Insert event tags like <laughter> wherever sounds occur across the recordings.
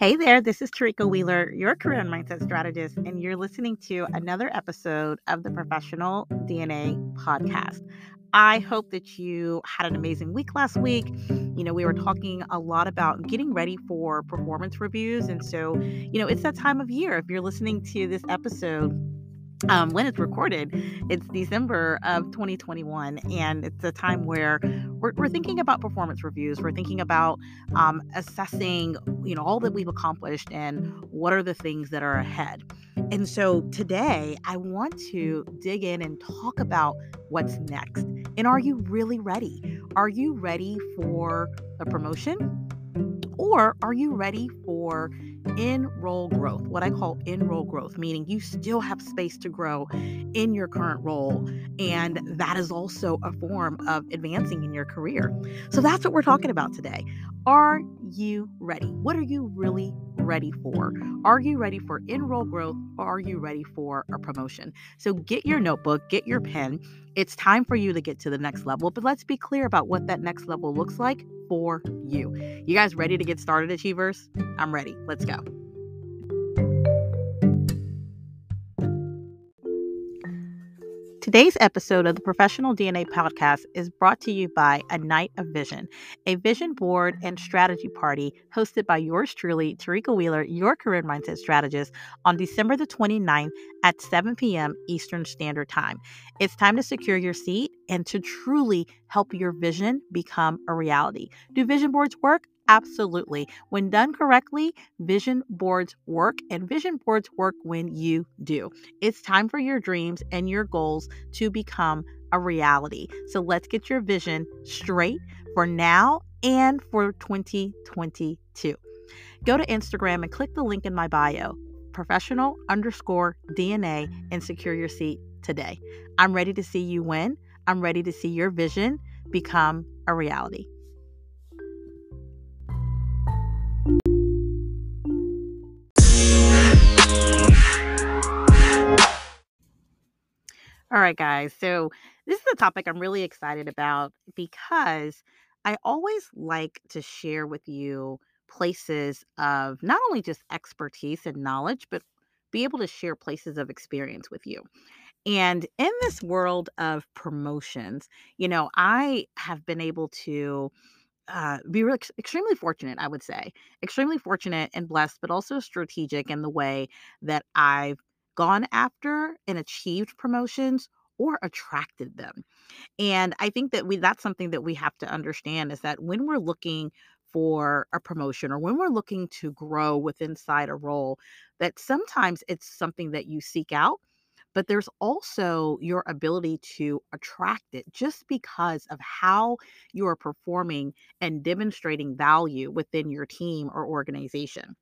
Hey there, this is Tarika Wheeler, your career and mindset strategist, and you're listening to another episode of the Professional DNA podcast. I hope that you had an amazing week last week. You know, we were talking a lot about getting ready for performance reviews. And so, you know, it's that time of year. If you're listening to this episode, um, when it's recorded, it's December of 2021, and it's a time where we're, we're thinking about performance reviews. We're thinking about um, assessing, you know, all that we've accomplished and what are the things that are ahead. And so today, I want to dig in and talk about what's next. And are you really ready? Are you ready for a promotion? Or are you ready for in role growth, what I call in role growth, meaning you still have space to grow in your current role. And that is also a form of advancing in your career. So that's what we're talking about today. Are you ready? What are you really ready for? Are you ready for in role growth or are you ready for a promotion? So get your notebook, get your pen. It's time for you to get to the next level, but let's be clear about what that next level looks like for you. You guys ready to get started, Achievers? I'm ready. Let's go. Today's episode of the Professional DNA podcast is brought to you by A Night of Vision, a vision board and strategy party hosted by yours truly, Tarika Wheeler, your career mindset strategist, on December the 29th at 7 p.m. Eastern Standard Time. It's time to secure your seat and to truly help your vision become a reality. Do vision boards work? Absolutely. When done correctly, vision boards work, and vision boards work when you do. It's time for your dreams and your goals to become a reality. So let's get your vision straight for now and for 2022. Go to Instagram and click the link in my bio, professional underscore DNA, and secure your seat today. I'm ready to see you win. I'm ready to see your vision become a reality. All right, guys. So, this is a topic I'm really excited about because I always like to share with you places of not only just expertise and knowledge, but be able to share places of experience with you. And in this world of promotions, you know, I have been able to uh, be extremely fortunate, I would say, extremely fortunate and blessed, but also strategic in the way that I've gone after and achieved promotions or attracted them. And I think that we that's something that we have to understand is that when we're looking for a promotion or when we're looking to grow within inside a role, that sometimes it's something that you seek out but there's also your ability to attract it just because of how you are performing and demonstrating value within your team or organization.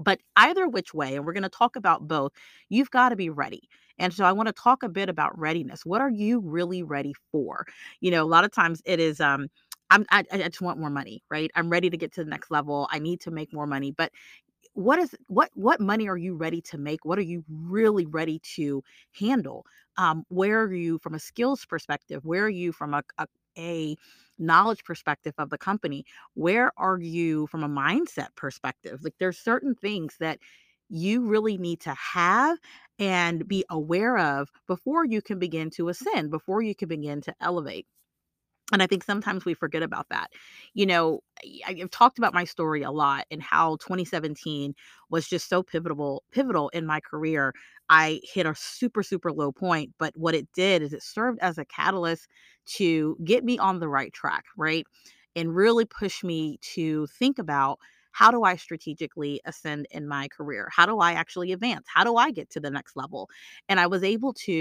But either which way, and we're going to talk about both, you've got to be ready. And so I want to talk a bit about readiness. What are you really ready for? You know, a lot of times it is um I'm I, I just want more money, right? I'm ready to get to the next level. I need to make more money. But what is what what money are you ready to make what are you really ready to handle um where are you from a skills perspective where are you from a, a, a knowledge perspective of the company where are you from a mindset perspective? Like there's certain things that you really need to have and be aware of before you can begin to ascend before you can begin to elevate and I think sometimes we forget about that. You know, I- have talked about my story a lot and how 2017 was just so pivotal pivotal in my career. I hit a super super low point, but what it did is it served as a catalyst to get me on the right track, right? And really push me to think about how do I strategically ascend in my career? How do I actually advance? How do I get to the next level? And I was able to,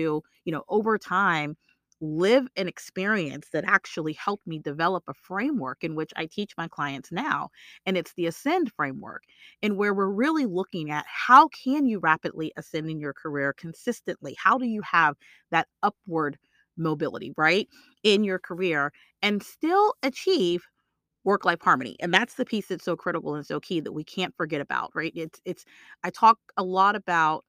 you know, over time live an experience that actually helped me develop a framework in which I teach my clients now. And it's the Ascend framework, and where we're really looking at how can you rapidly ascend in your career consistently? How do you have that upward mobility, right, in your career and still achieve work life harmony and that's the piece that's so critical and so key that we can't forget about right it's it's i talk a lot about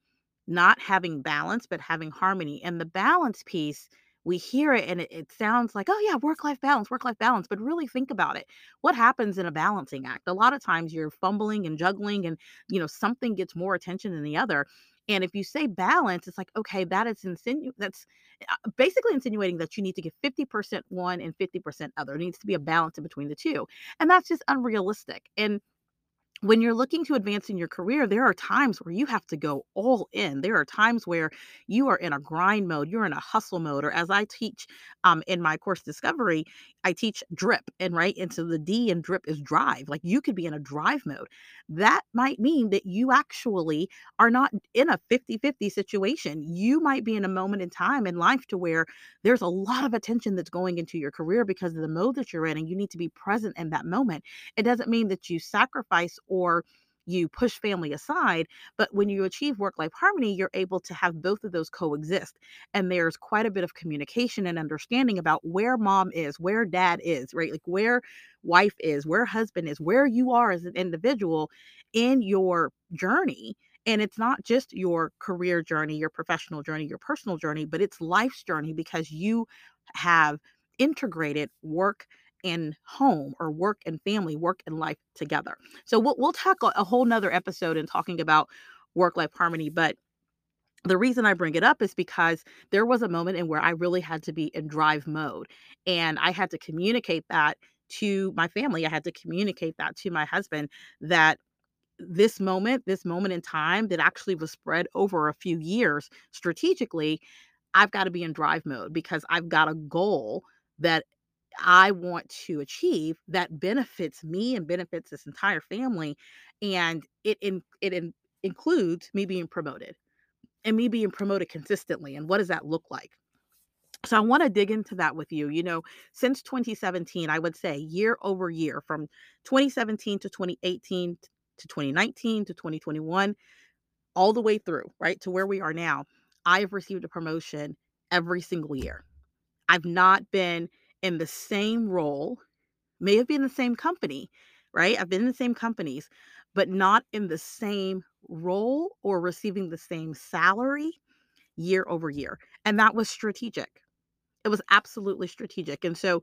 not having balance but having harmony and the balance piece we hear it and it, it sounds like, oh, yeah, work life balance, work life balance. But really think about it. What happens in a balancing act? A lot of times you're fumbling and juggling, and, you know, something gets more attention than the other. And if you say balance, it's like, okay, that is insinu that's uh, basically insinuating that you need to give 50% one and 50% other. It needs to be a balance in between the two. And that's just unrealistic. And when you're looking to advance in your career, there are times where you have to go all in. There are times where you are in a grind mode, you're in a hustle mode, or as I teach um, in my course Discovery, I teach drip, and right into the D and drip is drive. Like you could be in a drive mode. That might mean that you actually are not in a 50 50 situation. You might be in a moment in time in life to where there's a lot of attention that's going into your career because of the mode that you're in, and you need to be present in that moment. It doesn't mean that you sacrifice or you push family aside. But when you achieve work life harmony, you're able to have both of those coexist. And there's quite a bit of communication and understanding about where mom is, where dad is, right? Like where wife is, where husband is, where you are as an individual in your journey. And it's not just your career journey, your professional journey, your personal journey, but it's life's journey because you have integrated work and home or work and family, work and life together. So we'll we'll tackle a whole nother episode in talking about work life harmony. But the reason I bring it up is because there was a moment in where I really had to be in drive mode and I had to communicate that to my family. I had to communicate that to my husband that this moment, this moment in time that actually was spread over a few years strategically, I've got to be in drive mode because I've got a goal that I want to achieve that benefits me and benefits this entire family. And it in, it in, includes me being promoted and me being promoted consistently. And what does that look like? So I want to dig into that with you. You know, since 2017, I would say year over year from 2017 to 2018 to 2019 to 2021, all the way through, right, to where we are now, I have received a promotion every single year. I've not been in the same role, may have been in the same company, right? I've been in the same companies, but not in the same role or receiving the same salary year over year. And that was strategic. It was absolutely strategic. And so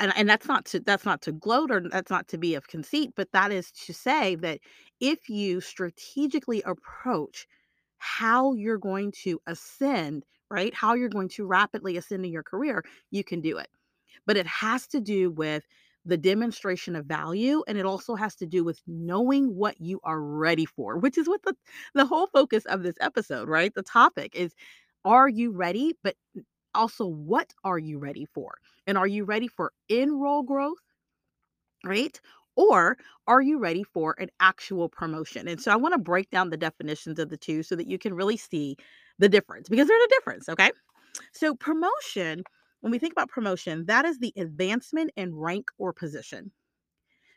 and and that's not to that's not to gloat or that's not to be of conceit, but that is to say that if you strategically approach how you're going to ascend, right? How you're going to rapidly ascend in your career, you can do it but it has to do with the demonstration of value and it also has to do with knowing what you are ready for which is what the the whole focus of this episode right? The topic is are you ready? But also what are you ready for? And are you ready for in role growth right? Or are you ready for an actual promotion? And so i want to break down the definitions of the two so that you can really see the difference because there's a difference okay? So promotion when we think about promotion, that is the advancement in rank or position,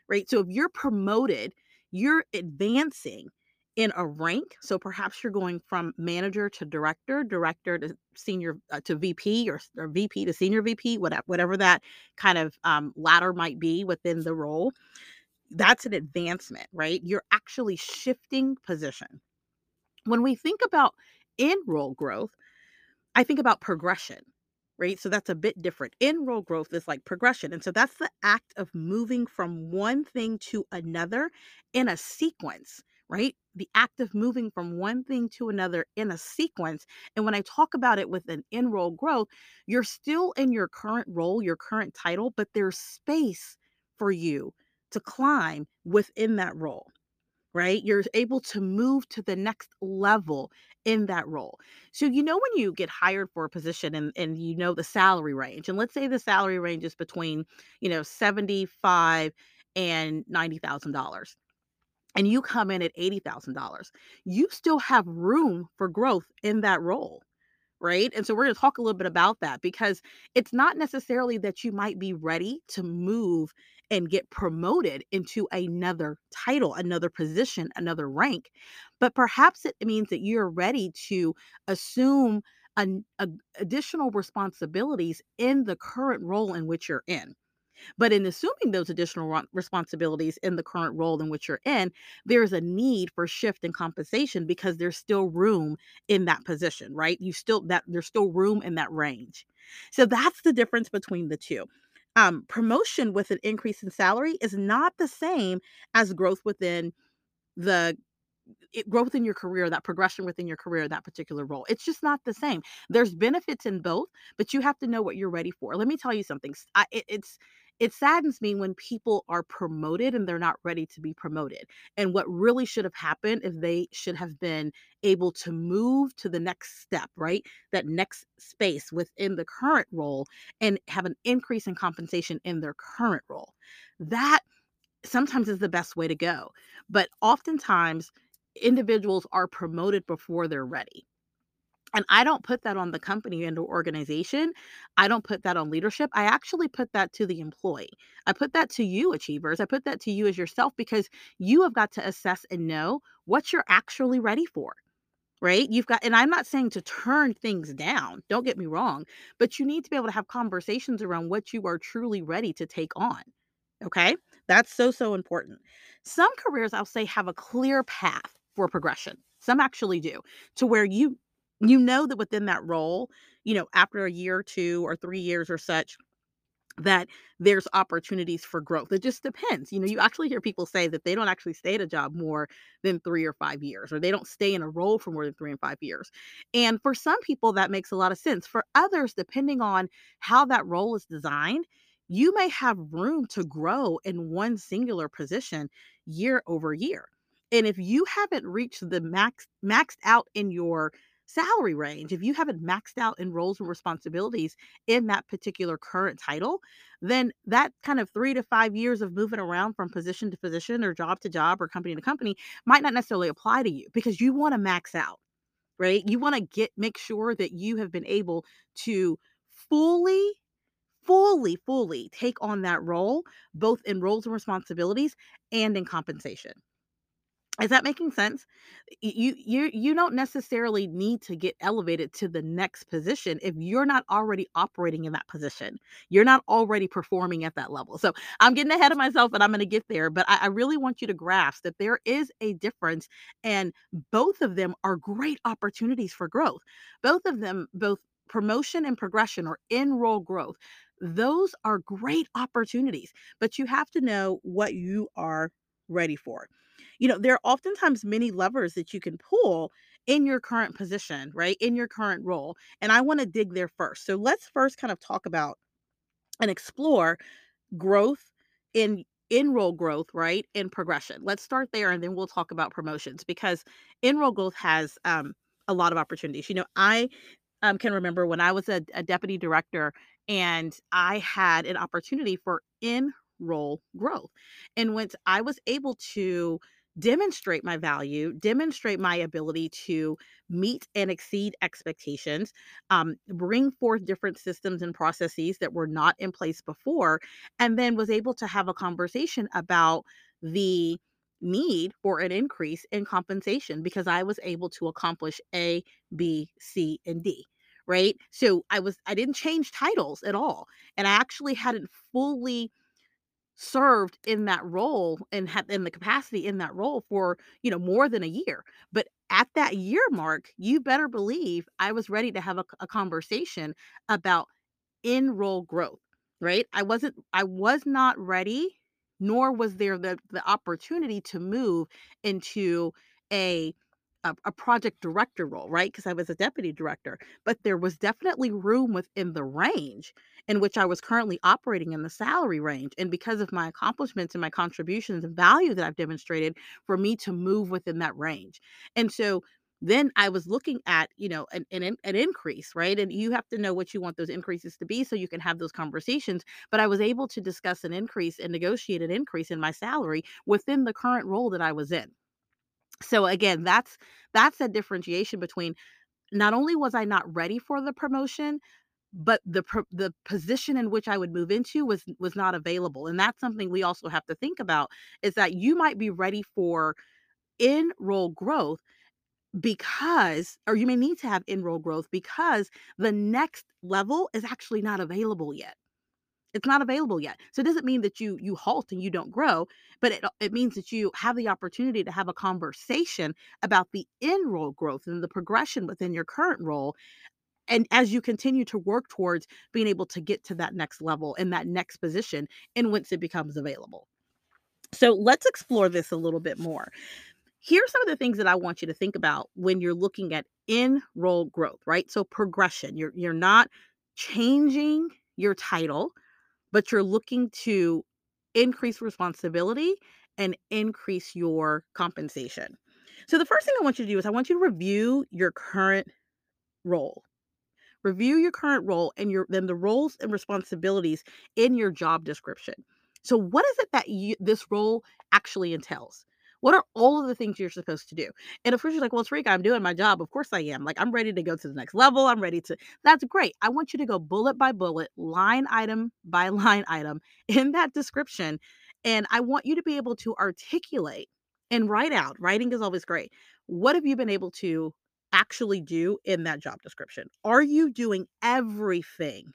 right? So if you're promoted, you're advancing in a rank. So perhaps you're going from manager to director, director to senior uh, to VP, or, or, VP to senior VP, whatever, whatever that kind of um, ladder might be within the role. That's an advancement, right? You're actually shifting position. When we think about in role growth, I think about progression right? So that's a bit different. In role growth is like progression. And so that's the act of moving from one thing to another in a sequence, right? The act of moving from one thing to another in a sequence. And when I talk about it with an in role growth, you're still in your current role, your current title, but there's space for you to climb within that role right? You're able to move to the next level in that role. So you know when you get hired for a position and and you know the salary range. And let's say the salary range is between, you know, 75 and $90,000 and you come in at $80,000. You still have room for growth in that role right? And so we're going to talk a little bit about that because it's not necessarily that you might be ready to move and get promoted into another title, another position, another rank. But perhaps it means that you're ready to assume an, a, additional responsibilities in the current role in which you're in. But in assuming those additional responsibilities in the current role in which you're in, there's a need for shift in compensation because there's still room in that position, right? You still that there's still room in that range. So that's the difference between the 2. Um, promotion with an increase in salary is not the same as growth within the it growth in your career, that progression within your career, that particular role. It's just not the same. There's benefits in both, but you have to know what you're ready for. Let me tell you something. I, it, it's it saddens me when people are promoted and they're not ready to be promoted. And what really should have happened if they should have been able to move to the next step, right? That next space within the current role and have an increase in compensation in their current role. That sometimes is the best way to go. But oftentimes, individuals are promoted before they're ready. And I don't put that on the company and or organization. I don't put that on leadership. I actually put that to the employee. I put that to you, achievers. I put that to you as yourself because you have got to assess and know what you're actually ready for right? You've got, and I'm not saying to turn things down, don't get me wrong, but you need to be able to have conversations around what you are truly ready to take on. Okay. That's so, so important. Some careers, I'll say, have a clear path for progression. Some actually do, to where you, you know that within that role, you know, after a year or two or three years or such, that there's opportunities for growth. It just depends. You know, you actually hear people say that they don't actually stay at a job more than 3 or 5 years, or they don't stay in a role for more than 3 and 5 years. And for some people, that makes a lot of sense. For others, depending on how that role is designed, you may have room to grow in one singular position year over year. And if you haven't reached the max maxed out in your salary range, if you haven't maxed out in roles and responsibilities in that particular current title, then that kind of 3 to 5 years of moving around from position to position or job to job or company to company might not necessarily apply to you because you wanna max out, right? You wanna get make sure that you have been able to fully, fully, fully take on that role, both in roles and responsibilities and in compensation. Is that making sense? You you you don't necessarily need to get elevated to the next position if you're not already operating in that position. You're not already performing at that level. So, I'm getting ahead of myself, and I'm gonna get there, but I I really want you to grasp that there is a difference, and both of them are great opportunities for growth. Both of them, both promotion and progression or in-role growth, those are great opportunities, but you have to know what you are ready for. You know, there are oftentimes many levers that you can pull in your current position, right? In your current role. And I want to dig there first. So let's first kind of talk about and explore growth in in role growth, right? In progression. Let's start there and then we'll talk about promotions because in role growth has um a lot of opportunities. You know, I um, can remember when I was a, a deputy director and I had an opportunity for in role growth, And once I was able to demonstrate my value, demonstrate my ability to meet and exceed expectations, um, bring forth different systems and processes that were not in place before, and then was able to have a conversation about the need for an increase in compensation because I was able to accomplish A, B, C, and D right? So I was I didn't change titles at all. And I actually hadn't fully served in that role and had in the capacity in that role for, you know, more than a year. But at that year mark, you better believe I was ready to have a, a conversation about in role growth, right? I wasn't I was not ready, nor was there the the opportunity to move into a a, a project director role, right? Because I was a deputy director, but there was definitely room within the range in which I was currently operating in the salary range. And because of my accomplishments and my contributions and value that I've demonstrated, for me to move within that range. And so then I was looking at, you know, an, an an increase, right? And you have to know what you want those increases to be so you can have those conversations. But I was able to discuss an increase and negotiate an increase in my salary within the current role that I was in. So again, that's that's a differentiation between not only was I not ready for the promotion, but the the position in which I would move into was was not available. And that's something we also have to think about is that you might be ready for in role growth because or you may need to have in role growth because the next level is actually not available yet. It's not available yet. So it doesn't mean that you you halt and you don't grow, but it it means that you have the opportunity to have a conversation about the in role growth and the progression within your current role. And as you continue to work towards being able to get to that next level and that next position and once it becomes available. So let's explore this a little bit more. Here's some of the things that I want you to think about when you're looking at in role growth, right? So progression. You're you're not changing your title, but you're looking to increase responsibility and increase your compensation. So the first thing I want you to do is I want you to review your current role. Review your current role and your then the roles and responsibilities in your job description. So what is it that you, this role actually entails? What are all of the things you're supposed to do? And of course, you're like, well, Tarika, I'm doing my job. Of course I am. Like, I'm ready to go to the next level. I'm ready to. That's great. I want you to go bullet by bullet, line item by <laughs> line item in that description. And I want you to be able to articulate and write out. Writing is always great. What have you been able to actually do in that job description? Are you doing everything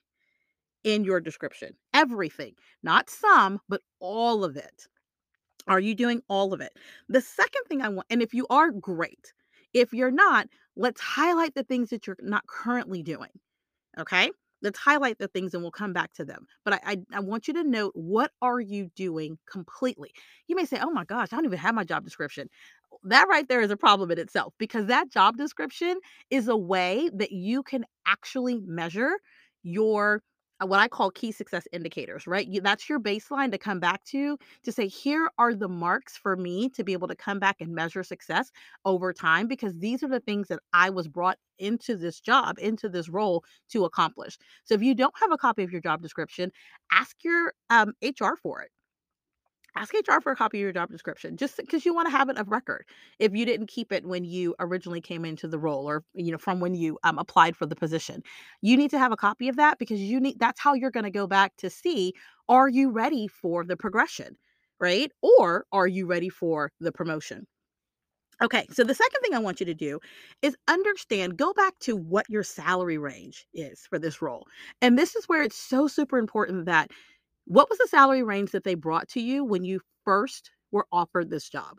in your description? Everything, not some, but all of it. Are you doing all of it? The second thing I want, and if you are, great. If you're not, let's highlight the things that you're not currently doing. Okay. Let's highlight the things and we'll come back to them. But I, I, I want you to note what are you doing completely? You may say, oh my gosh, I don't even have my job description. That right there is a problem in itself because that job description is a way that you can actually measure your what I call key success indicators, right? That's your baseline to come back to to say, here are the marks for me to be able to come back and measure success over time because these are the things that I was brought into this job, into this role to accomplish. So if you don't have a copy of your job description, ask your um, HR for it ask HR for a copy of your job description just because you want to have it of record. If you didn't keep it when you originally came into the role or you know from when you um, applied for the position you need to have a copy of that because you need that's how you're going to go back to see are you ready for the progression right? Or are you ready for the promotion? Okay, so the second thing I want you to do is understand, go back to what your salary range is for this role. And this is where it's so super important that what was the salary range that they brought to you when you first were offered this job?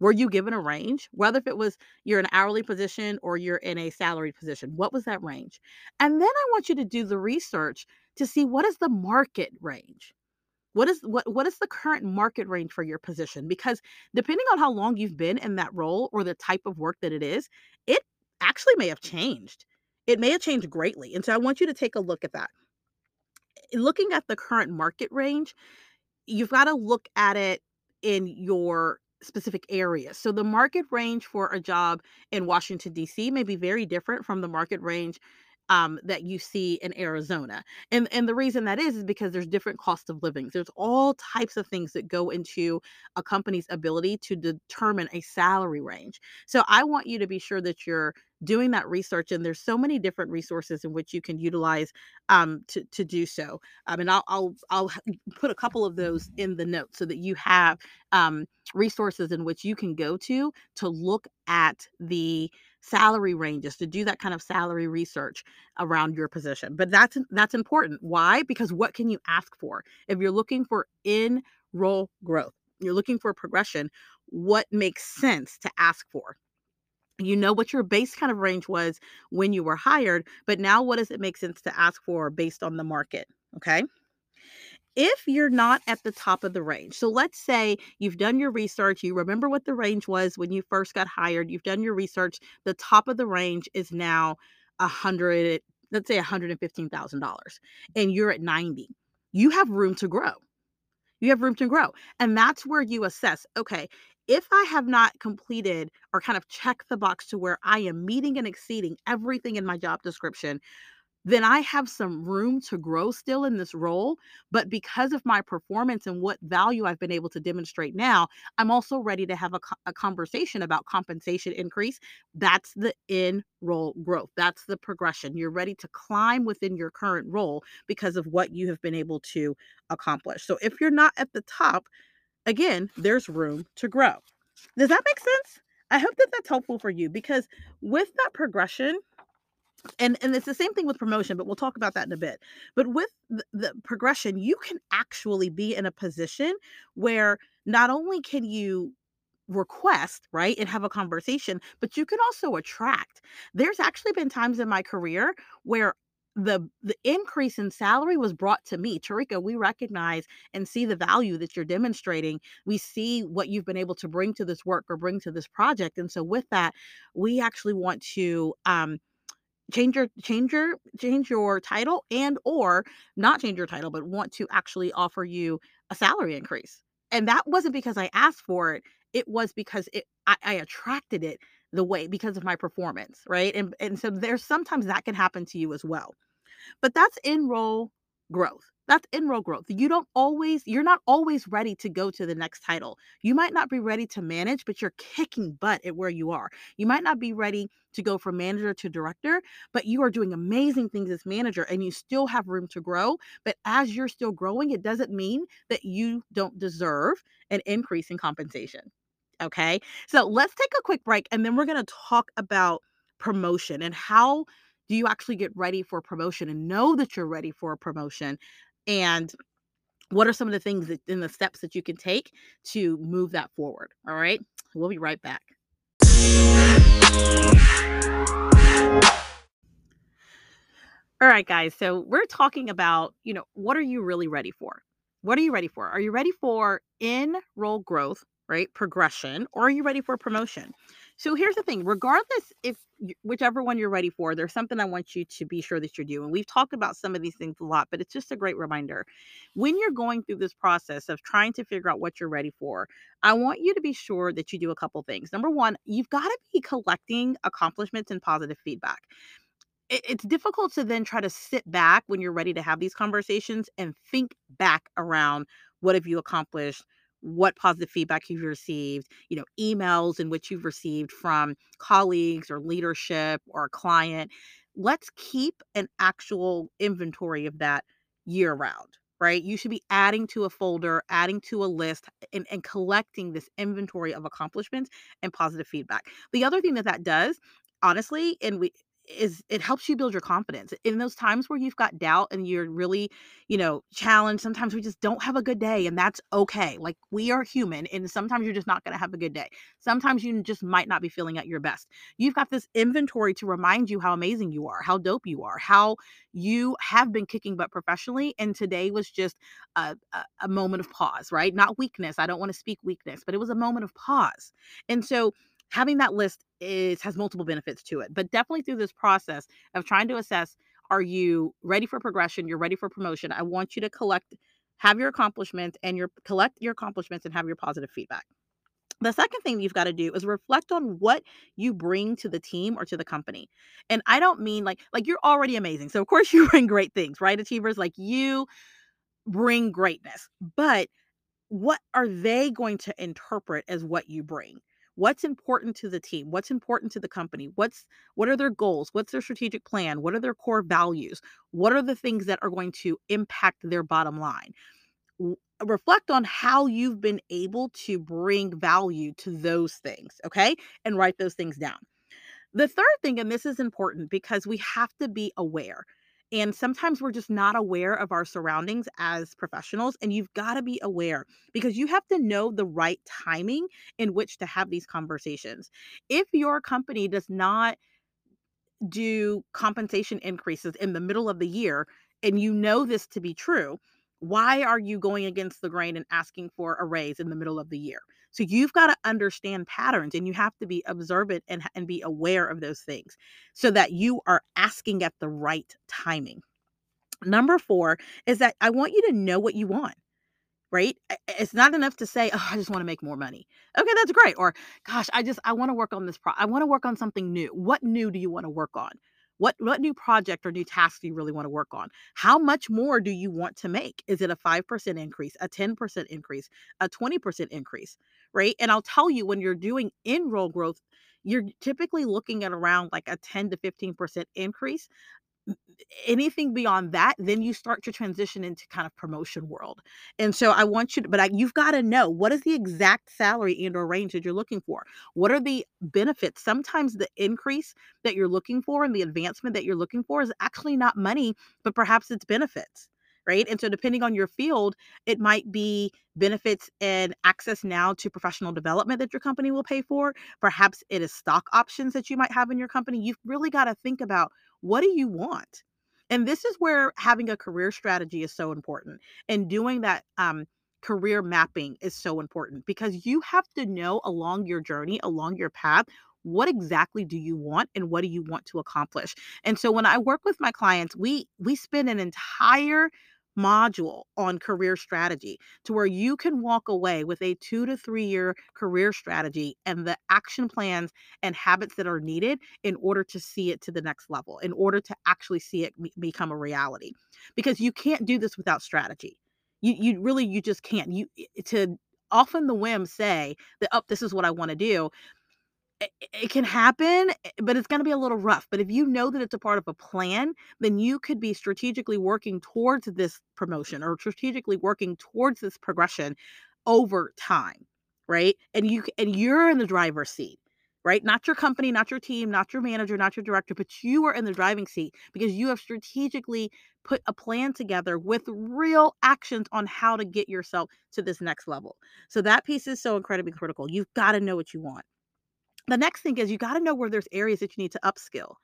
Were you given a range? Whether if it was you're an hourly position or you're in a salaried position, what was that range? And then I want you to do the research to see what is the market range. What is what what is the current market range for your position? Because depending on how long you've been in that role or the type of work that it is, it actually may have changed. It may have changed greatly. And so I want you to take a look at that looking at the current market range, you've got to look at it in your specific areas. So the market range for a job in Washington D.C. may be very different from the market range um, that you see in Arizona. And and the reason that is is because there's different cost of living. There's all types of things that go into a company's ability to determine a salary range. So I want you to be sure that you're doing that research and there's so many different resources in which you can utilize um, to, to do so um, and I'll, I'll i'll put a couple of those in the notes so that you have um, resources in which you can go to to look at the salary ranges to do that kind of salary research around your position but that's that's important why because what can you ask for if you're looking for in role growth you're looking for progression what makes sense to ask for you know what your base kind of range was when you were hired, but now what does it make sense to ask for based on the market? Okay. If you're not at the top of the range, so let's say you've done your research, you remember what the range was when you first got hired, you've done your research, the top of the range is now a hundred, let's say $115,000, and you're at 90. You have room to grow. You have room to grow. And that's where you assess okay, if I have not completed or kind of checked the box to where I am meeting and exceeding everything in my job description, then I have some room to grow still in this role. But because of my performance and what value I've been able to demonstrate now, I'm also ready to have a, a conversation about compensation increase. That's the in role growth. That's the progression. You're ready to climb within your current role because of what you have been able to accomplish. So if you're not at the top, again, there's room to grow. Does that make sense? I hope that that's helpful for you because with that progression, And and it's the same thing with promotion, but we'll talk about that in a bit. But with the, the progression, you can actually be in a position where not only can you request, right, and have a conversation, but you can also attract. There's actually been times in my career where the the increase in salary was brought to me. Tarika, we recognize and see the value that you're demonstrating. We see what you've been able to bring to this work or bring to this project. And so with that, we actually want to um change your change your change your title and or not change your title but want to actually offer you a salary increase. And that wasn't because i asked for it it was because it i, I attracted it the way because of my performance right? And and so there's sometimes that can happen to you as well. But that's in role growth. That's in role growth. You don't always, you're not always ready to go to the next title. You might not be ready to manage, but you're kicking butt at where you are. You might not be ready to go from manager to director, but you are doing amazing things as manager and you still have room to grow. But as you're still growing, it doesn't mean that you don't deserve an increase in compensation. Okay. So let's take a quick break and then we're going to talk about promotion and how do you actually get ready for promotion and know that you're ready for a promotion? And what are some of the things that in the steps that you can take to move that forward? All right. We'll be right back. All right, guys. So we're talking about, you know, what are you really ready for? What are you ready for? Are you ready for in role growth, right? Progression, or are you ready for promotion? So here's the thing, regardless if whichever one you're ready for, there's something I want you to be sure that you're doing. We've talked about some of these things a lot, but it's just a great reminder. When you're going through this process of trying to figure out what you're ready for, I want you to be sure that you do a couple things. Number one, you've got to be collecting accomplishments and positive feedback it's difficult to then try to sit back when you're ready to have these conversations and think back around what have you accomplished what positive feedback you've received, you know, emails in which you've received from colleagues or leadership or a client. Let's keep an actual inventory of that year round, right? You should be adding to a folder, adding to a list, and, and collecting this inventory of accomplishments and positive feedback. The other thing that that does, honestly, and we is it helps you build your confidence. In those times where you've got doubt and you're really you know challenged sometimes we just don't have a good day and that's okay. Like we are human and sometimes you're just not going to have a good day. Sometimes you just might not be feeling at your best. You've got this inventory to remind you how amazing you are how dope you are how you have been kicking butt professionally and today was just a, a, a moment of pause right? Not weakness i don't want to speak weakness but it was a moment of pause. And so having that list is has multiple benefits to it. But definitely through this process of trying to assess are you ready for progression, you're ready for promotion, I want you to collect have your accomplishments and your collect your accomplishments and have your positive feedback. The second thing you've got to do is reflect on what you bring to the team or to the company. And I don't mean like like you're already amazing. So of course <laughs> you bring great things, right? Achievers like you bring greatness. But what are they going to interpret as what you bring? What's important to the team what's important to the company what's what are their goals what's their strategic plan what are their core values what are the things that are going to impact their bottom line? Reflect on how you've been able to bring value to those things okay? And write those things down. The third thing and this is important because we have to be aware and sometimes we're just not aware of our surroundings as professionals. And you've got to be aware because you have to know the right timing in which to have these conversations. If your company does not do compensation increases in the middle of the year, and you know this to be true, why are you going against the grain and asking for a raise in the middle of the year? So you've got to understand patterns and you have to be observant and, and be aware of those things so that you are asking at the right timing. Number four is that I want you to know what you want right? It's not enough to say, "Oh, I just want to make more money." Okay, that's great. Or, "Gosh, I just I want to work on this pro. I want to work on something new." What new do you want to work on? What what new project or new task do you really want to work on? How much more do you want to make? Is it a 5% increase, a 10% increase, a 20% increase, right? And I'll tell you when you're doing in role growth, you're typically looking at around like a 10 to 15% increase anything beyond that, then you start to transition into kind of promotion world. And so I want you to, but I, you've got to know what is the exact salary and or range that you're looking for. What are the benefits? Sometimes the increase that you're looking for and the advancement that you're looking for is actually not money, but perhaps it's benefits. Right. And so, depending on your field, it might be benefits and access now to professional development that your company will pay for. Perhaps it is stock options that you might have in your company. You've really got to think about what do you want? And this is where having a career strategy is so important and doing that um, career mapping is so important because you have to know along your journey, along your path, what exactly do you want and what do you want to accomplish and so when i work with my clients we we spend an entire module on career strategy to where you can walk away with a two to three year career strategy and the action plans and habits that are needed in order to see it to the next level, in order to actually see it become a reality. Because you can't do this without strategy. You, you really, you just can't. You to often the whim say that, oh, this is what I want to do it, can happen, eh, but it's going to be a little rough. But if you know that it's a part of a plan, then you could be strategically working towards this promotion or strategically working towards this progression over time, right? And you and you're in the driver's seat, right? Not your company, not your team, not your manager, not your director, but you are in the driving seat because you have strategically put a plan together with real actions on how to get yourself to this next level. So that piece is so incredibly critical. You've got to know what you want. The next thing is you got to know where there's areas that you need to upskill.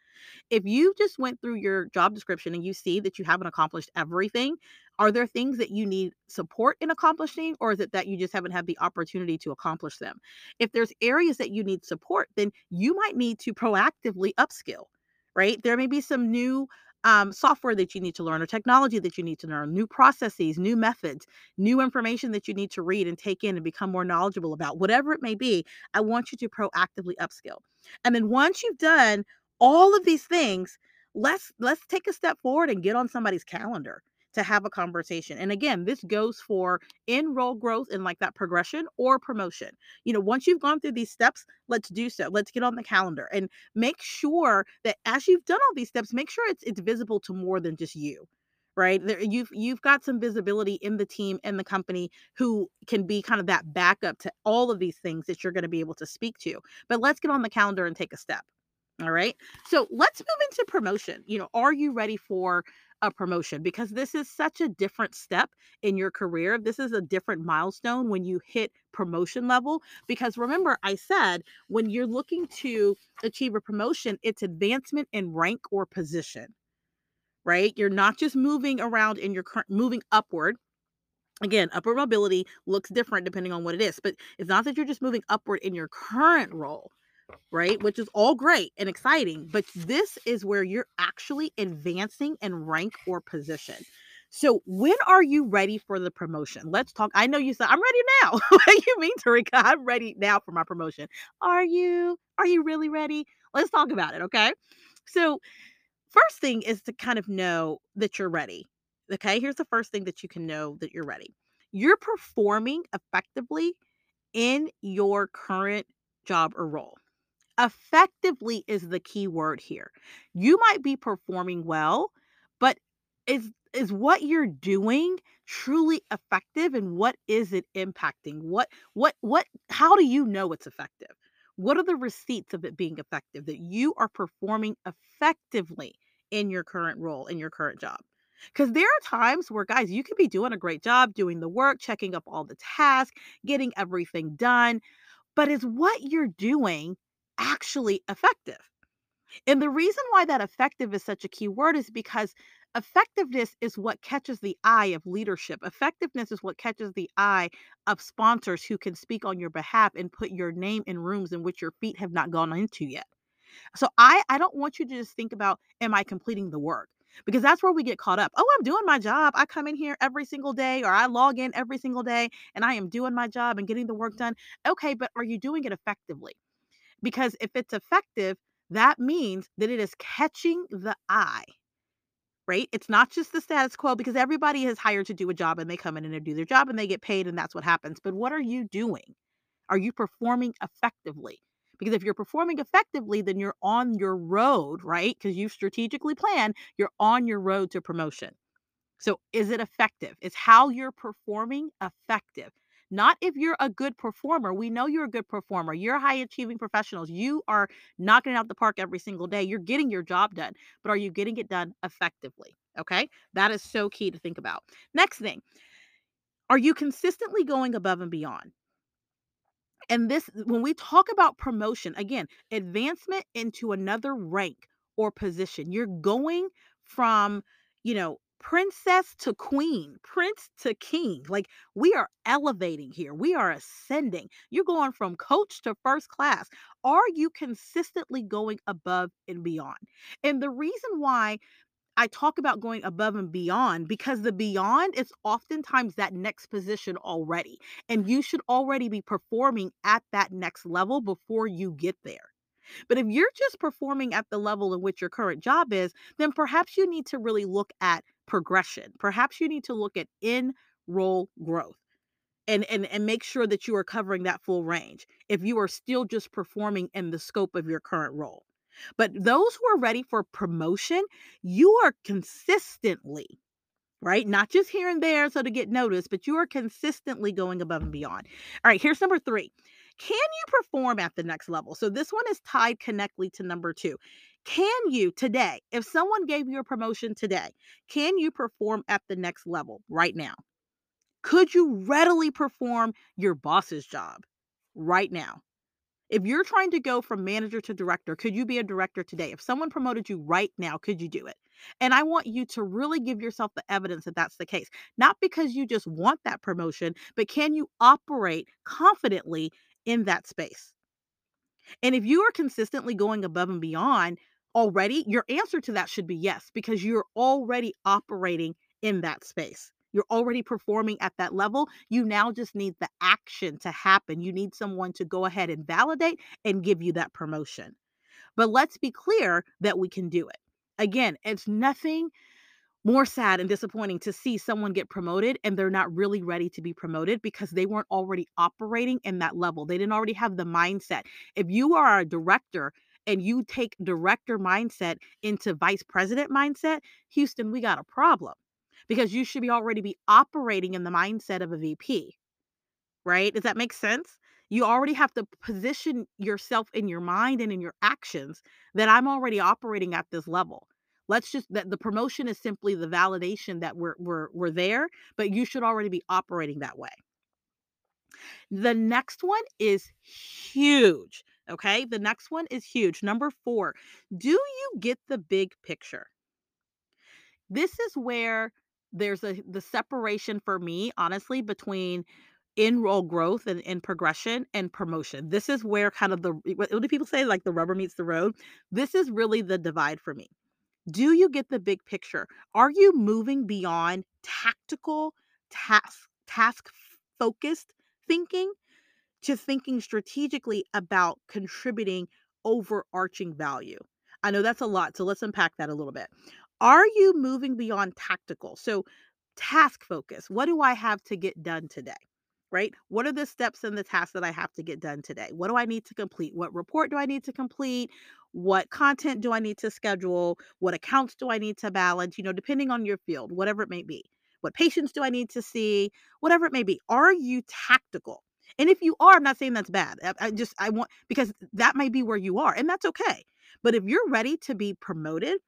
If you just went through your job description and you see that you haven't accomplished everything, are there things that you need support in accomplishing, or is it that you just haven't had the opportunity to accomplish them? If there's areas that you need support, then you might need to proactively upskill, right? There may be some new um, software that you need to learn or technology that you need to learn, new processes, new methods, new information that you need to read and take in and become more knowledgeable about, whatever it may be. I want you to proactively upskill. And then once you've done all of these things, let's let's take a step forward and get on somebody's calendar to have a conversation. And again, this goes for in role growth and like that progression or promotion. You know, once you've gone through these steps, let's do so. Let's get on the calendar and make sure that as you've done all these steps, make sure it's it's visible to more than just you right there, you've you've got some visibility in the team and the company who can be kind of that backup to all of these things that you're going to be able to speak to but let's get on the calendar and take a step all right so let's move into promotion you know are you ready for a promotion because this is such a different step in your career. This is a different milestone when you hit promotion level. Because remember, I said when you're looking to achieve a promotion, it's advancement in rank or position, right? You're not just moving around in your current, moving upward. Again, upward mobility looks different depending on what it is, but it's not that you're just moving upward in your current role right? Which is all great and exciting, but this is where you're actually advancing in rank or position. So when are you ready for the promotion? Let's talk. I know you said I'm ready now. <laughs> what do you mean, Tarika? I'm ready now for my promotion. Are you? Are you really ready? Let's talk about it, okay? So first thing is to kind of know that you're ready. Okay, here's the first thing that you can know that you're ready. You're performing effectively in your current job or role. Effectively is the key word here. You might be performing well, but is is what you're doing truly effective and what is it impacting? What what what how do you know it's effective? What are the receipts of it being effective that you are performing effectively in your current role, in your current job? Because there are times where, guys, you could be doing a great job doing the work, checking up all the tasks, getting everything done. But is what you're doing actually effective. And the reason why that effective is such a key word is because effectiveness is what catches the eye of leadership. Effectiveness is what catches the eye of sponsors who can speak on your behalf and put your name in rooms in which your feet have not gone into yet. So I I don't want you to just think about am I completing the work? Because that's where we get caught up. Oh, I'm doing my job. I come in here every single day or I log in every single day and I am doing my job and getting the work done. Okay, but are you doing it effectively? Because if it's effective, that means that it is catching the eye, right? It's not just the status quo because everybody is hired to do a job and they come in and they do their job and they get paid and that's what happens. But what are you doing? Are you performing effectively? Because if you're performing effectively, then you're on your road, right? Because you've strategically planned, you're on your road to promotion. So, is it effective? Is how you're performing effective? Not if you're a good performer. We know you're a good performer. You're high achieving professionals. You are knocking it out the park every single day. You're getting your job done, but are you getting it done effectively? Okay. That is so key to think about. Next thing, are you consistently going above and beyond? And this, when we talk about promotion, again, advancement into another rank or position, you're going from, you know, princess to queen, prince to king. Like we are elevating here, we are ascending. You're going from coach to first class. Are you consistently going above and beyond? And the reason why I talk about going above and beyond because the beyond is oftentimes that next position already. And you should already be performing at that next level before you get there. But if you're just performing at the level in which your current job is, then perhaps you need to really look at progression. Perhaps you need to look at in role growth and, and and make sure that you are covering that full range if you are still just performing in the scope of your current role. But those who are ready for promotion, you are consistently, right? Not just here and there so to get noticed, but you are consistently going above and beyond. All right, here's number three. Can you perform at the next level? So this one is tied connectly to number two. Can you today, if someone gave you a promotion today, can you perform at the next level right now? Could you readily perform your boss's job right now? If you're trying to go from manager to director, could you be a director today? If someone promoted you right now, could you do it? And I want you to really give yourself the evidence that that's the case. Not because you just want that promotion, but can you operate confidently in that space? And if you are consistently going above and beyond already, your answer to that should be yes, because you're already operating in that space. You're already performing at that level. You now just need the action to happen. You need someone to go ahead and validate and give you that promotion. But let's be clear that we can do it. Again, it's nothing more sad and disappointing to see someone get promoted and they're not really ready to be promoted because they weren't already operating in that level. They didn't already have the mindset. If you are a director and you take director mindset into vice president mindset, Houston, we got a problem because you should be already be operating in the mindset of a VP. Right? Does that make sense? You already have to position yourself in your mind and in your actions that I'm already operating at this level. Let's just that the promotion is simply the validation that we're we're we're there, but you should already be operating that way. The next one is huge. Okay? The next one is huge. Number 4. Do you get the big picture? This is where there's a the separation for me, honestly, between in-role growth and, and progression and promotion. This is where kind of the what do people say? Like the rubber meets the road. This is really the divide for me. Do you get the big picture? Are you moving beyond tactical task task focused thinking to thinking strategically about contributing overarching value? I know that's a lot, so let's unpack that a little bit. Are you moving beyond tactical? So, task focus. What do I have to get done today? Right? What are the steps and the tasks that I have to get done today? What do I need to complete? What report do I need to complete? What content do I need to schedule? What accounts do I need to balance? You know, depending on your field, whatever it may be. What patients do I need to see? Whatever it may be. Are you tactical? And if you are, I'm not saying that's bad. I, I just, I want, because that might be where you are, and that's okay. But if you're ready to be promoted,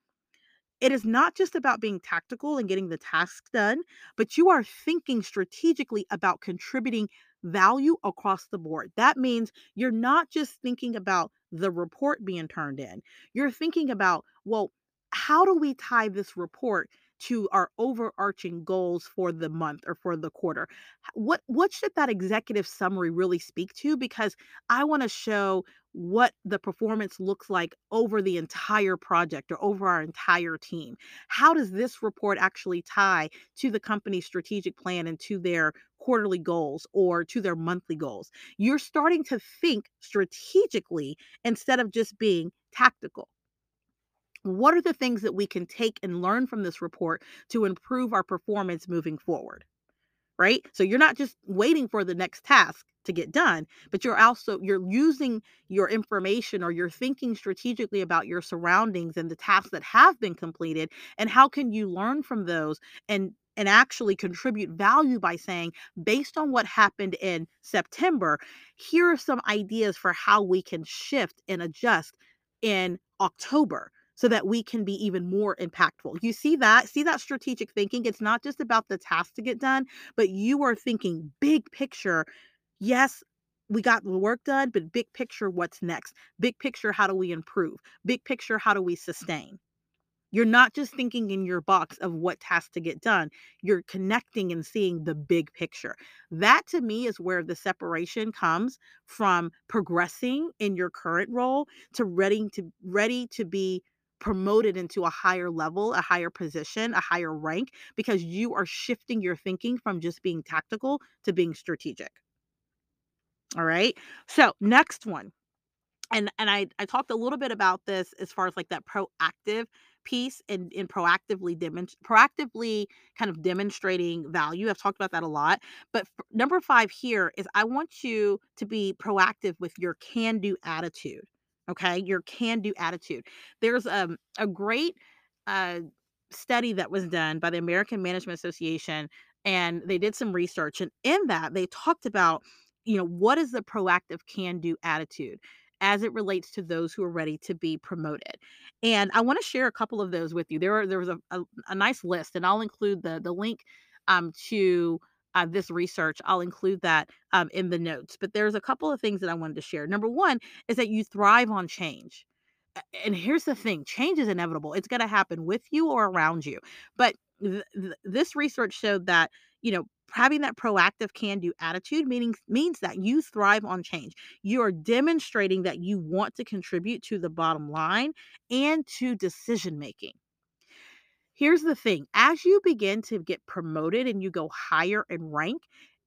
it is not just about being tactical and getting the task done, but you are thinking strategically about contributing value across the board. That means you're not just thinking about the report being turned in, you're thinking about, well, how do we tie this report to our overarching goals for the month or for the quarter? What what should that executive summary really speak to? Because i want to show what the performance looks like over the entire project or over our entire team. How does this report actually tie to the company's strategic plan and to their quarterly goals or to their monthly goals? You're starting to think strategically instead of just being tactical. What are the things that we can take and learn from this report to improve our performance moving forward? Right? So you're not just waiting for the next task to get done, but you're also you're using your information or you're thinking strategically about your surroundings and the tasks that have been completed and how can you learn from those and and actually contribute value by saying based on what happened in September, here are some ideas for how we can shift and adjust in October so that we can be even more impactful. You see that? See that strategic thinking? It's not just about the task to get done, but you are thinking big picture. Yes, we got the work done, but big picture, what's next? Big picture, how do we improve? Big picture, how do we sustain? You're not just thinking in your box of what has to get done. You're connecting and seeing the big picture. That to me is where the separation comes from progressing in your current role to ready to ready to be promoted into a higher level, a higher position, a higher rank because you are shifting your thinking from just being tactical to being strategic. All right? So, next one and and I I talked a little bit about this as far as like that proactive piece and in proactively demonst- proactively kind of demonstrating value. I've talked about that a lot. But f- number 5 here is I want you to be proactive with your can-do attitude. Okay? Your can-do attitude. There's um a great uh study that was done by the American Management Association and they did some research and in that they talked about you know what is the proactive can do attitude as it relates to those who are ready to be promoted. And I want to share a couple of those with you. There are there was a, a, a nice list, and I'll include the the link um, to uh, this research. I'll include that um, in the notes. But there's a couple of things that I wanted to share. Number one is that you thrive on change. And here's the thing change is inevitable. It's going to happen with you or around you. But th- th- this research showed that, you know, having that proactive can do attitude meaning means that you thrive on change. You are demonstrating that you want to contribute to the bottom line and to decision making. Here's the thing, as you begin to get promoted and you go higher in rank,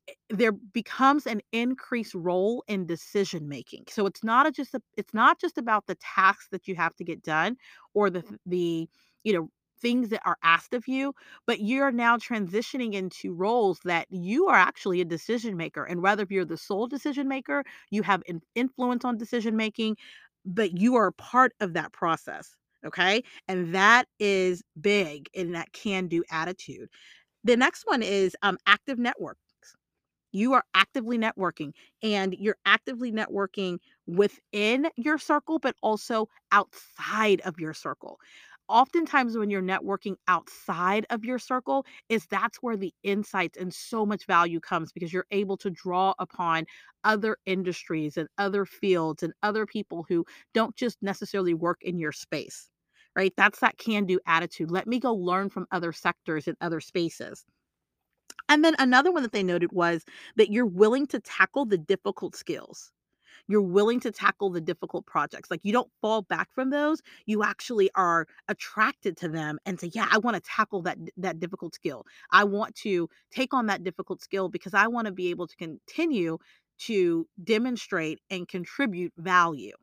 eh, there becomes an increased role in decision making. So it's not a just a, it's not just about the tasks that you have to get done or the the you know things that are asked of you, but you're now transitioning into roles that you are actually a decision maker. And whether if you're the sole decision maker, you have influence on decision making, but you are part of that process. Okay. And that is big in that can do attitude. The next one is um, active network. You are actively networking and you're actively networking within your circle, but also outside of your circle oftentimes when you're networking outside of your circle is that's where the insights and so much value comes because you're able to draw upon other industries and other fields and other people who don't just necessarily work in your space right that's that can do attitude let me go learn from other sectors and other spaces and then another one that they noted was that you're willing to tackle the difficult skills you're willing to tackle the difficult projects. Like you don't fall back from those. You actually are attracted to them and say, "Yeah, I want to tackle that that difficult skill. I want to take on that difficult skill because I want to be able to continue to demonstrate and contribute value."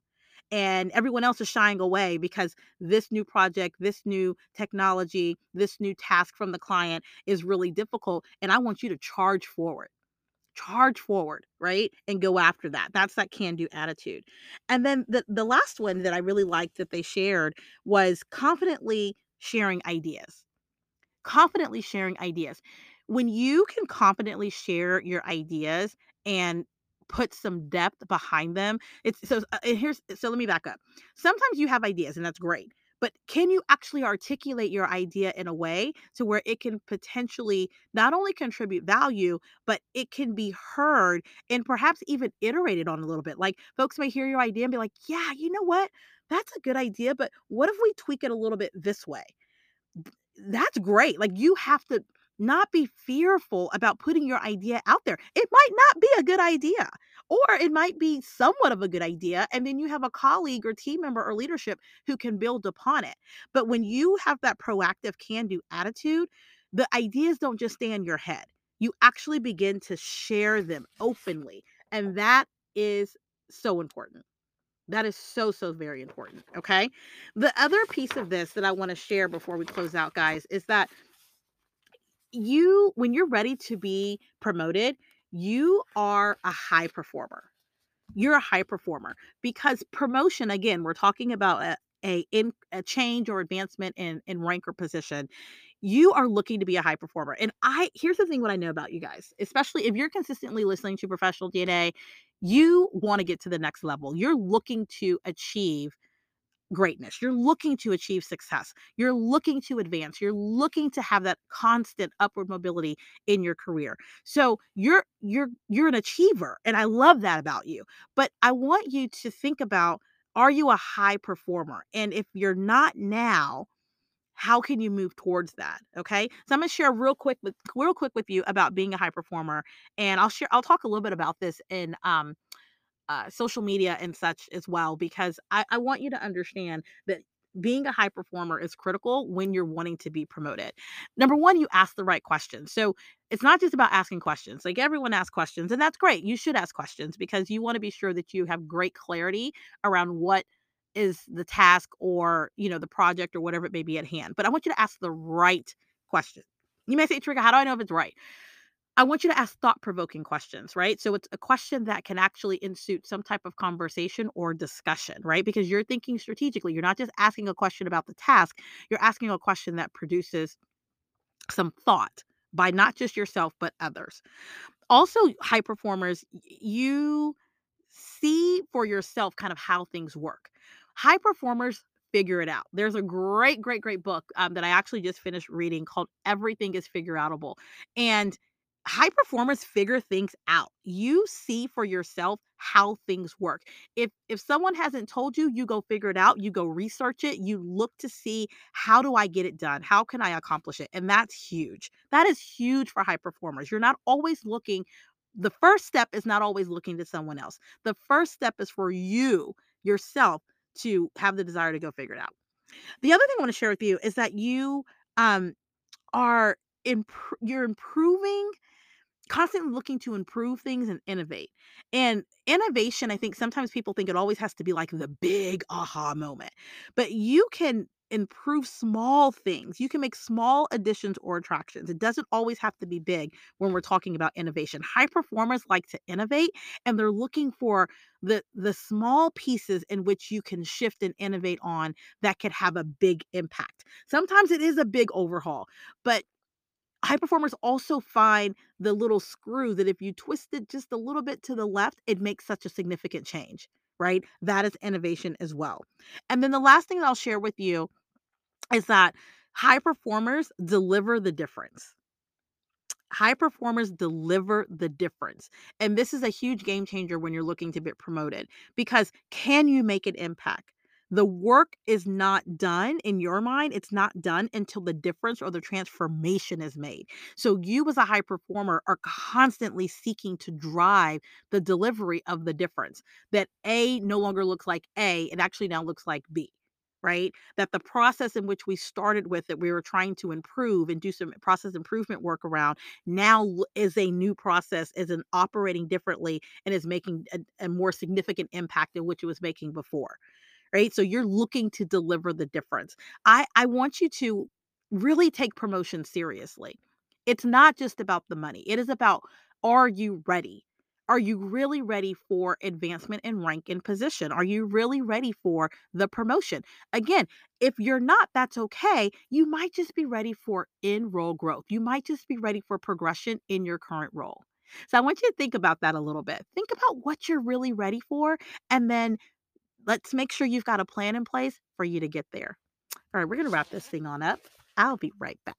And everyone else is shying away because this new project, this new technology, this new task from the client is really difficult. And I want you to charge forward charge forward, right? And go after that. That's that can do attitude. And then the, the last one that I really liked that they shared was confidently sharing ideas. Confidently sharing ideas. When you can confidently share your ideas and put some depth behind them, it's so uh, here's so let me back up. Sometimes you have ideas and that's great but can you actually articulate your idea in a way to where it can potentially not only contribute value, but it can be heard and perhaps even iterated on a little bit? Like folks may hear your idea and be like, yeah, you know what? That's a good idea, but what if we tweak it a little bit this way? That's great. Like you have to not be fearful about putting your idea out there. It might not be a good idea, or it might be somewhat of a good idea. And then you have a colleague or team member or leadership who can build upon it. But when you have that proactive can do attitude, the ideas don't just stay in your head. You actually begin to share them openly. And that is so important. That is so, so very important. Okay. The other piece of this that I want to share before we close out, guys, is that you when you're ready to be promoted, you are a high performer. You're a high performer because promotion again, we're talking about a a in a change or advancement in in rank or position. You are looking to be a high performer. And I here's the thing what I know about you guys, especially if you're consistently listening to professional DNA, you want to get to the next level. You're looking to achieve greatness. You're looking to achieve success. You're looking to advance. You're looking to have that constant upward mobility in your career. So you're you're you're an achiever and I love that about you. But I want you to think about are you a high performer? And if you're not now, how can you move towards that okay so i'm going to share real quick with real quick with you about being a high performer and i'll share i'll talk a little bit about this in um uh, social media and such as well, because I, I want you to understand that being a high performer is critical when you're wanting to be promoted. Number one, you ask the right questions. So it's not just about asking questions. Like everyone asks questions, and that's great. You should ask questions because you want to be sure that you have great clarity around what is the task or you know the project or whatever it may be at hand. But I want you to ask the right question. You may say, Trigger, how do I know if it's right? I want you to ask thought provoking questions, right? So it's a question that can actually ensuit some type of conversation or discussion, right? Because you're thinking strategically. You're not just asking a question about the task, you're asking a question that produces some thought by not just yourself, but others. Also, high performers, you see for yourself kind of how things work. High performers figure it out. There's a great, great, great book um, that I actually just finished reading called Everything is Figure Outable. And high performers figure things out. You see for yourself how things work. If if someone hasn't told you, you go figure it out, you go research it, you look to see how do I get it done? How can I accomplish it? And that's huge. That is huge for high performers. You're not always looking the first step is not always looking to someone else. The first step is for you yourself to have the desire to go figure it out. The other thing I want to share with you is that you um are imp- you're improving constantly looking to improve things and innovate. And innovation, I think sometimes people think it always has to be like the big aha moment, but you can improve small things. You can make small additions or attractions. It doesn't always have to be big when we're talking about innovation. High performers like to innovate and they're looking for the the small pieces in which you can shift and innovate on that could have a big impact. Sometimes it is a big overhaul, but high performers also find the little screw that if you twist it just a little bit to the left, it makes such a significant change, right? That is innovation as well. And then the last thing that I'll share with you is that high performers deliver the difference. High performers deliver the difference. And this is a huge game changer when you're looking to get promoted because can you make an impact? The work is not done in your mind. It's not done until the difference or the transformation is made. So, you as a high performer are constantly seeking to drive the delivery of the difference that A no longer looks like A, it actually now looks like B right? That the process in which we started with that we were trying to improve and do some process improvement work around now is a new process, is an operating differently and is making a, a more significant impact than which it was making before right? So you're looking to deliver the difference. I I want you to really take promotion seriously. It's not just about the money. It is about are you ready? Are you really ready for advancement in rank and position? Are you really ready for the promotion? Again, if you're not, that's okay. You might just be ready for in role growth. You might just be ready for progression in your current role. So I want you to think about that a little bit. Think about what you're really ready for and then let's make sure you've got a plan in place for you to get there. All right, we're going to wrap this thing on up. I'll be right back.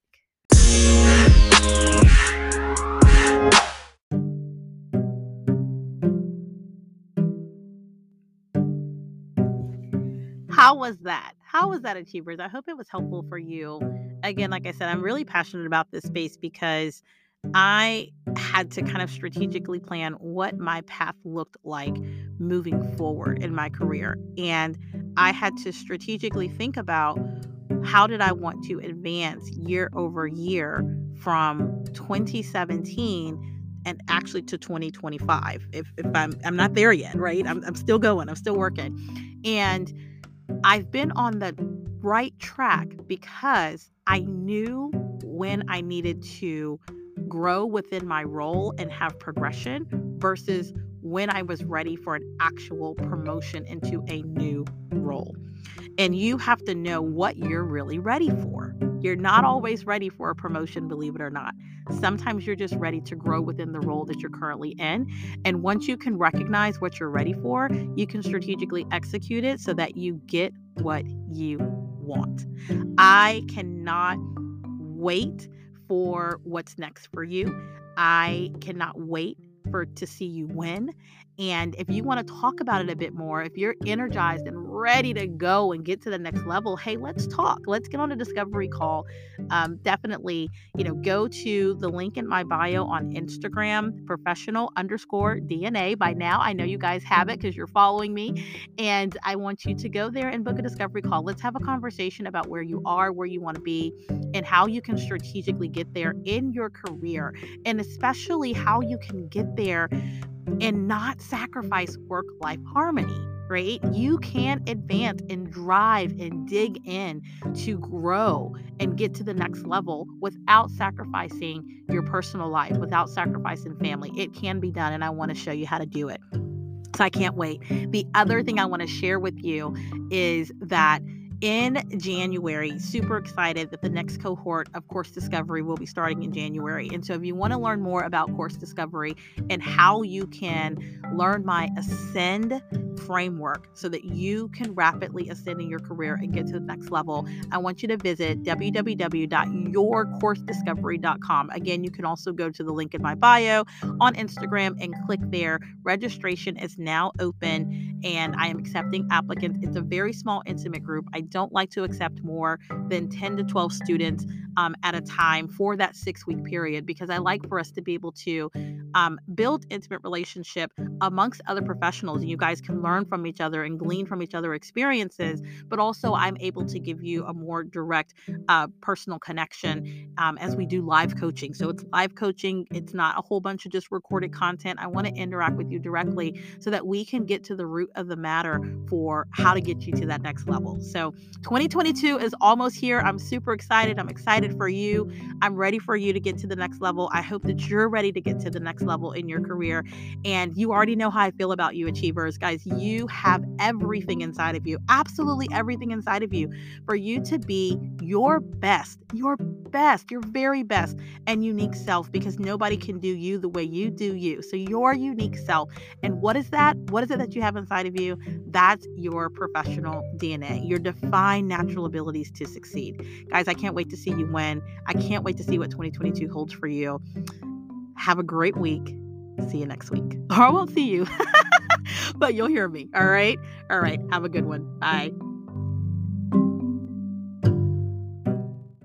How was that? How was that, Achievers? I hope it was helpful for you. Again, like I said, I'm really passionate about this space because I had to kind of strategically plan what my path looked like moving forward in my career. And I had to strategically think about how did I want to advance year over year from 2017 and actually to 2025 if, if I'm, I'm not there yet right I'm, I'm still going i'm still working and i've been on the right track because i knew when I needed to grow within my role and have progression versus when I was ready for an actual promotion into a new role. And you have to know what you're really ready for. You're not always ready for a promotion, believe it or not. Sometimes you're just ready to grow within the role that you're currently in. And once you can recognize what you're ready for, you can strategically execute it so that you get what you want. I cannot wait for what's next for you. I cannot wait for to see you win. And if you want to talk about it a bit more, if you're energized and ready to go and get to the next level, hey, let's talk. Let's get on a discovery call. Um, definitely, you know, go to the link in my bio on Instagram, professional underscore DNA. By now, I know you guys have it because you're following me. And I want you to go there and book a discovery call. Let's have a conversation about where you are, where you want to be, and how you can strategically get there in your career, and especially how you can get there and not sacrifice work life harmony, right? You can advance and drive and dig in to grow and get to the next level without sacrificing your personal life, without sacrificing family. It can be done, and I want to show you how to do it. So I can't wait. The other thing I want to share with you is that in January. Super excited that the next cohort of Course Discovery will be starting in January. And so, if you want to learn more about Course Discovery and how you can learn my Ascend framework so that you can rapidly ascend in your career and get to the next level, I want you to visit www.yourcoursediscovery.com. Again, you can also go to the link in my bio on Instagram and click there. Registration is now open and I am accepting applicants. It's a very small, intimate group. I don't like to accept more than 10 to 12 students um, at a time for that six week period because I like for us to be able to um, build intimate relationship amongst other professionals. And you guys can learn from each other and glean from each other experiences, but also I'm able to give you a more direct uh, personal connection um, as we do live coaching. So it's live coaching, it's not a whole bunch of just recorded content. I want to interact with you directly so that we can get to the root of the matter for how to get you to that next level. So 2022 is almost here. I'm super excited. I'm excited for you. I'm ready for you to get to the next level. I hope that you're ready to get to the next level in your career. And you already know how I feel about you, achievers. Guys, you have everything inside of you, absolutely everything inside of you for you to be your best, your best, your very best and unique self because nobody can do you the way you do you. So, your unique self. And what is that? What is it that you have inside of you? That's your professional DNA, your defined natural abilities to succeed. Guys, I can't wait to see you win. I can't wait to see what 2022 holds for you. Have a great week. See you next week. <laughs> Or I won't see you, <laughs> but you'll hear me. All right. All right. Have a good one. Bye.